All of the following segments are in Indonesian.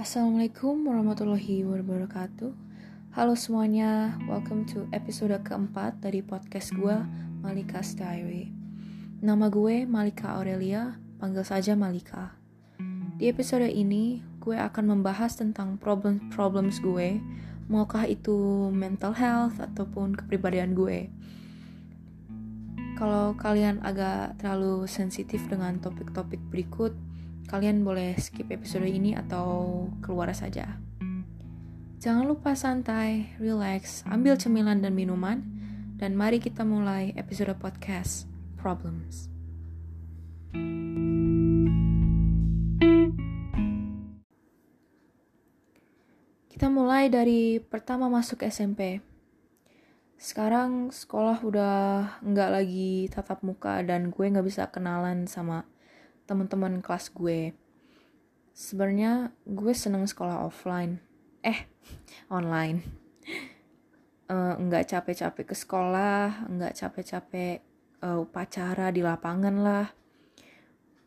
Assalamualaikum warahmatullahi wabarakatuh. Halo semuanya, welcome to episode keempat dari podcast gue, Malika's Diary Nama gue Malika Aurelia, panggil saja Malika. Di episode ini, gue akan membahas tentang problem-problems gue Maukah itu mental health ataupun kepribadian gue. Kalau kalian agak terlalu sensitif dengan topik-topik berikut, Kalian boleh skip episode ini atau keluar saja. Jangan lupa santai, relax, ambil cemilan dan minuman, dan mari kita mulai episode podcast Problems. Kita mulai dari pertama masuk SMP. Sekarang sekolah udah nggak lagi tatap muka dan gue nggak bisa kenalan sama teman-teman kelas gue. Sebenarnya gue seneng sekolah offline. Eh, online. Uh, nggak capek-capek ke sekolah, nggak capek-capek uh, upacara di lapangan lah.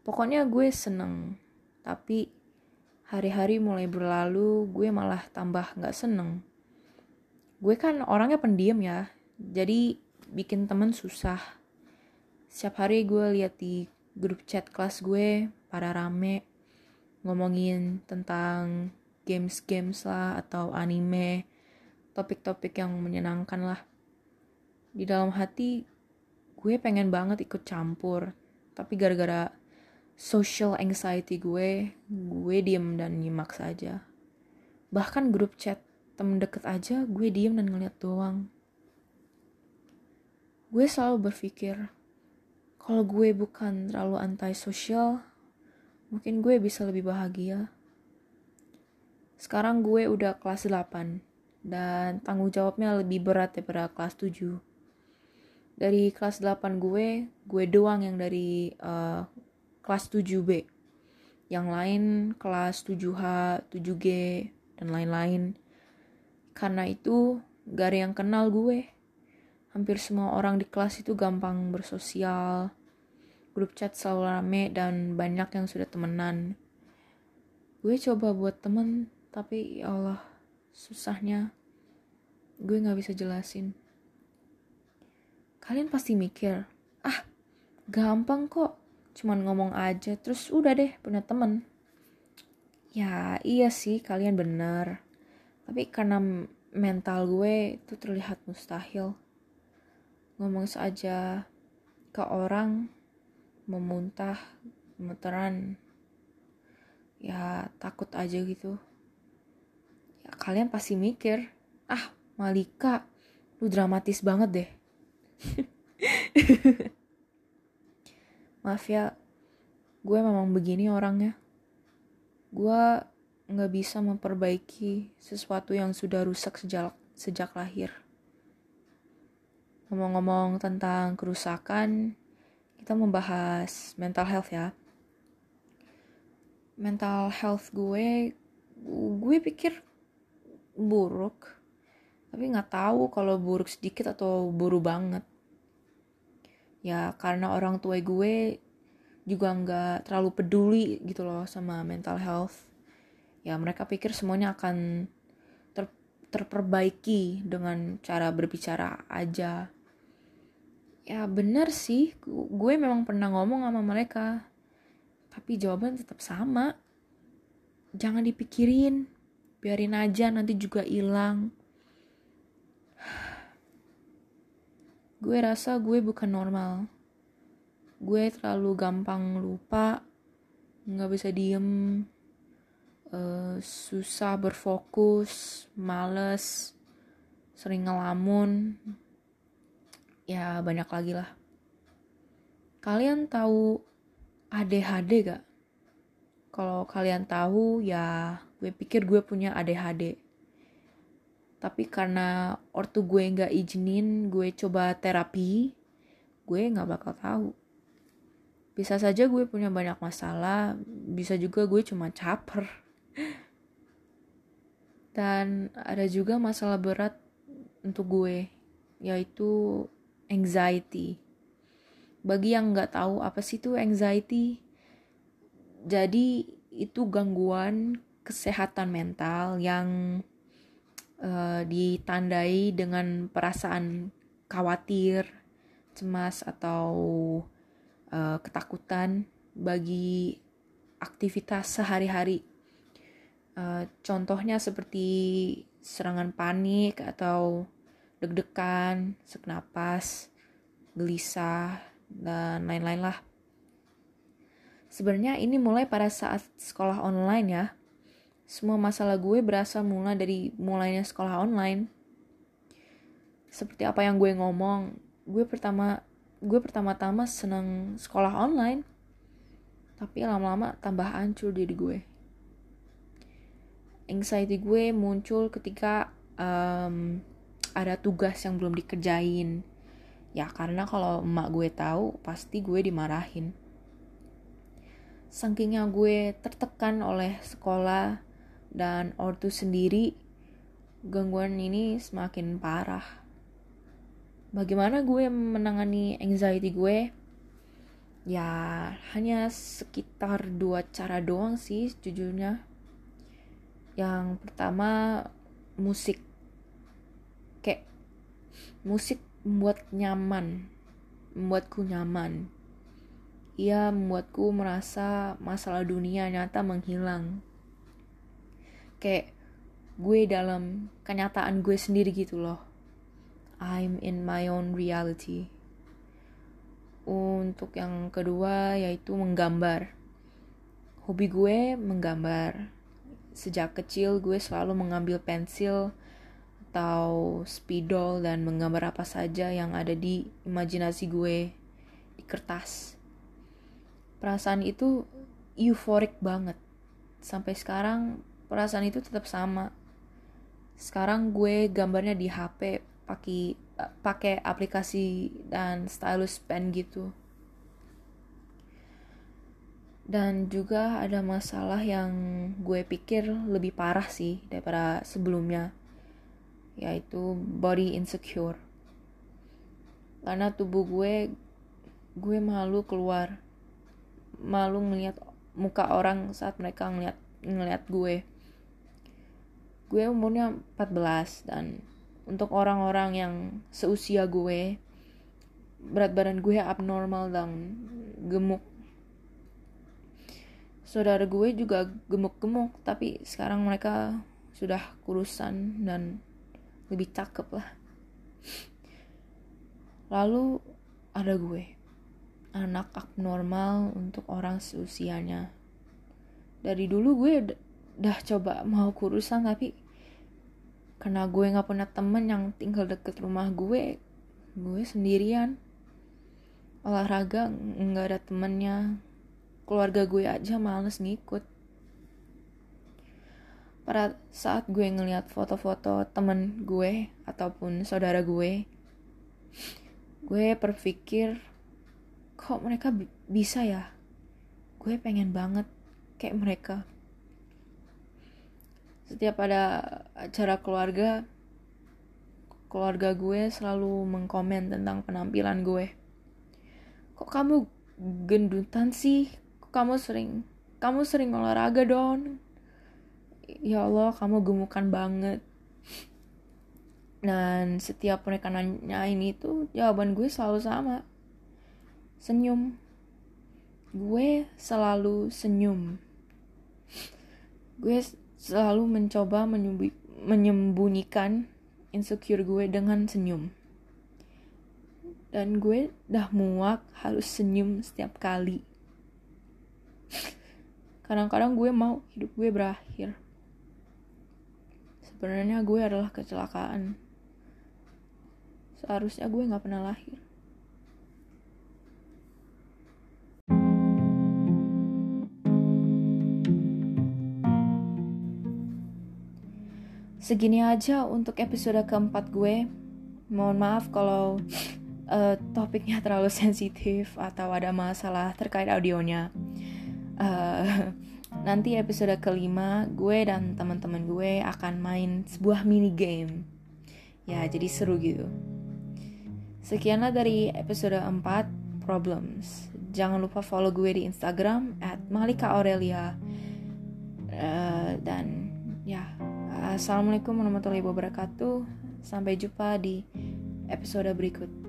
Pokoknya gue seneng. Tapi hari-hari mulai berlalu, gue malah tambah nggak seneng. Gue kan orangnya pendiam ya, jadi bikin temen susah. Setiap hari gue lihat di grup chat kelas gue pada rame ngomongin tentang games-games lah atau anime topik-topik yang menyenangkan lah. Di dalam hati gue pengen banget ikut campur. Tapi gara-gara social anxiety gue gue diem dan nyimak saja. Bahkan grup chat temen deket aja gue diem dan ngeliat doang. Gue selalu berpikir kalau gue bukan terlalu anti-sosial, mungkin gue bisa lebih bahagia. Sekarang gue udah kelas 8 dan tanggung jawabnya lebih berat daripada kelas 7. Dari kelas 8 gue, gue doang yang dari uh, kelas 7B. Yang lain kelas 7H, 7G, dan lain-lain. Karena itu gak ada yang kenal gue hampir semua orang di kelas itu gampang bersosial grup chat selalu rame dan banyak yang sudah temenan. Gue coba buat temen tapi ya Allah susahnya. Gue gak bisa jelasin. Kalian pasti mikir ah gampang kok cuman ngomong aja terus udah deh punya temen. Ya iya sih kalian bener. Tapi karena mental gue itu terlihat mustahil. Ngomong saja ke orang memuntah gemeteran ya takut aja gitu. Ya kalian pasti mikir ah Malika lu dramatis banget deh. Maaf ya gue memang begini orangnya. Gue nggak bisa memperbaiki sesuatu yang sudah rusak sejak sejak lahir. Ngomong-ngomong tentang kerusakan, kita membahas mental health ya. Mental health gue, gue pikir buruk, tapi nggak tahu kalau buruk sedikit atau buruk banget. Ya karena orang tua gue juga nggak terlalu peduli gitu loh sama mental health. Ya mereka pikir semuanya akan ter terperbaiki dengan cara berbicara aja ya bener sih. Gue memang pernah ngomong sama mereka. Tapi jawaban tetap sama. Jangan dipikirin. Biarin aja nanti juga hilang. Gue rasa gue bukan normal. Gue terlalu gampang lupa. Nggak bisa diem. Uh, susah berfokus males sering ngelamun ya banyak lagi lah kalian tahu ADHD gak? Kalau kalian tahu ya gue pikir gue punya ADHD. Tapi karena ortu gue nggak izinin gue coba terapi, gue nggak bakal tahu. Bisa saja gue punya banyak masalah, bisa juga gue cuma caper. Dan ada juga masalah berat untuk gue, yaitu anxiety. Bagi yang nggak tahu apa sih itu anxiety, jadi itu gangguan kesehatan mental yang uh, ditandai dengan perasaan khawatir, cemas atau uh, ketakutan bagi aktivitas sehari-hari. Uh, contohnya seperti serangan panik atau deg-degan, sesak napas, gelisah, dan lain-lain lah. Sebenarnya ini mulai pada saat sekolah online ya. Semua masalah gue berasa mulai dari mulainya sekolah online. Seperti apa yang gue ngomong, gue pertama gue pertama-tama senang sekolah online. Tapi lama-lama tambah hancur diri gue. Anxiety gue muncul ketika um, ada tugas yang belum dikerjain. Ya karena kalau emak gue tahu pasti gue dimarahin. Sakingnya gue tertekan oleh sekolah dan ortu sendiri gangguan ini semakin parah. Bagaimana gue menangani anxiety gue? Ya hanya sekitar dua cara doang sih jujurnya yang pertama musik musik membuat nyaman membuatku nyaman. Ia membuatku merasa masalah dunia nyata menghilang. Kayak gue dalam kenyataan gue sendiri gitu loh. I'm in my own reality. Untuk yang kedua yaitu menggambar. Hobi gue menggambar. Sejak kecil gue selalu mengambil pensil atau spidol dan menggambar apa saja yang ada di imajinasi gue di kertas. Perasaan itu euforik banget. Sampai sekarang perasaan itu tetap sama. Sekarang gue gambarnya di HP pakai pakai aplikasi dan stylus pen gitu. Dan juga ada masalah yang gue pikir lebih parah sih daripada sebelumnya yaitu body insecure. Karena tubuh gue gue malu keluar malu ngeliat muka orang saat mereka ngeliat ngeliat gue. Gue umurnya 14 dan untuk orang-orang yang seusia gue berat badan gue abnormal dan gemuk. Saudara gue juga gemuk-gemuk tapi sekarang mereka sudah kurusan dan lebih cakep lah. Lalu ada gue. Anak abnormal untuk orang seusianya. Dari dulu gue udah coba mau kurusan tapi karena gue nggak punya temen yang tinggal deket rumah gue gue sendirian. Olahraga nggak ada temennya. Keluarga gue aja males ngikut pada saat gue ngeliat foto-foto temen gue ataupun saudara gue gue berpikir kok mereka bisa ya? Gue pengen banget kayak mereka. Setiap ada acara keluarga keluarga gue selalu mengkomen tentang penampilan gue. Kok kamu gendutan sih? Kok kamu sering kamu sering olahraga dong ya Allah kamu gemukan banget. Dan setiap mereka nanya ini tuh jawaban gue selalu sama. Senyum. Gue selalu senyum. Gue selalu mencoba menyembunyikan insecure gue dengan senyum. Dan gue dah muak harus senyum setiap kali. Kadang-kadang gue mau hidup gue berakhir Sebenarnya gue adalah kecelakaan. Seharusnya gue gak pernah lahir. Segini aja untuk episode keempat gue. Mohon maaf kalau uh, topiknya terlalu sensitif atau ada masalah terkait audionya. Uh, nanti episode kelima gue dan teman-teman gue akan main sebuah mini game. Ya jadi seru gitu. Sekianlah dari episode 4 problems. Jangan lupa follow gue di instagram at malika aurelia. Uh, dan ya assalamualaikum warahmatullahi wabarakatuh. Sampai jumpa di episode berikut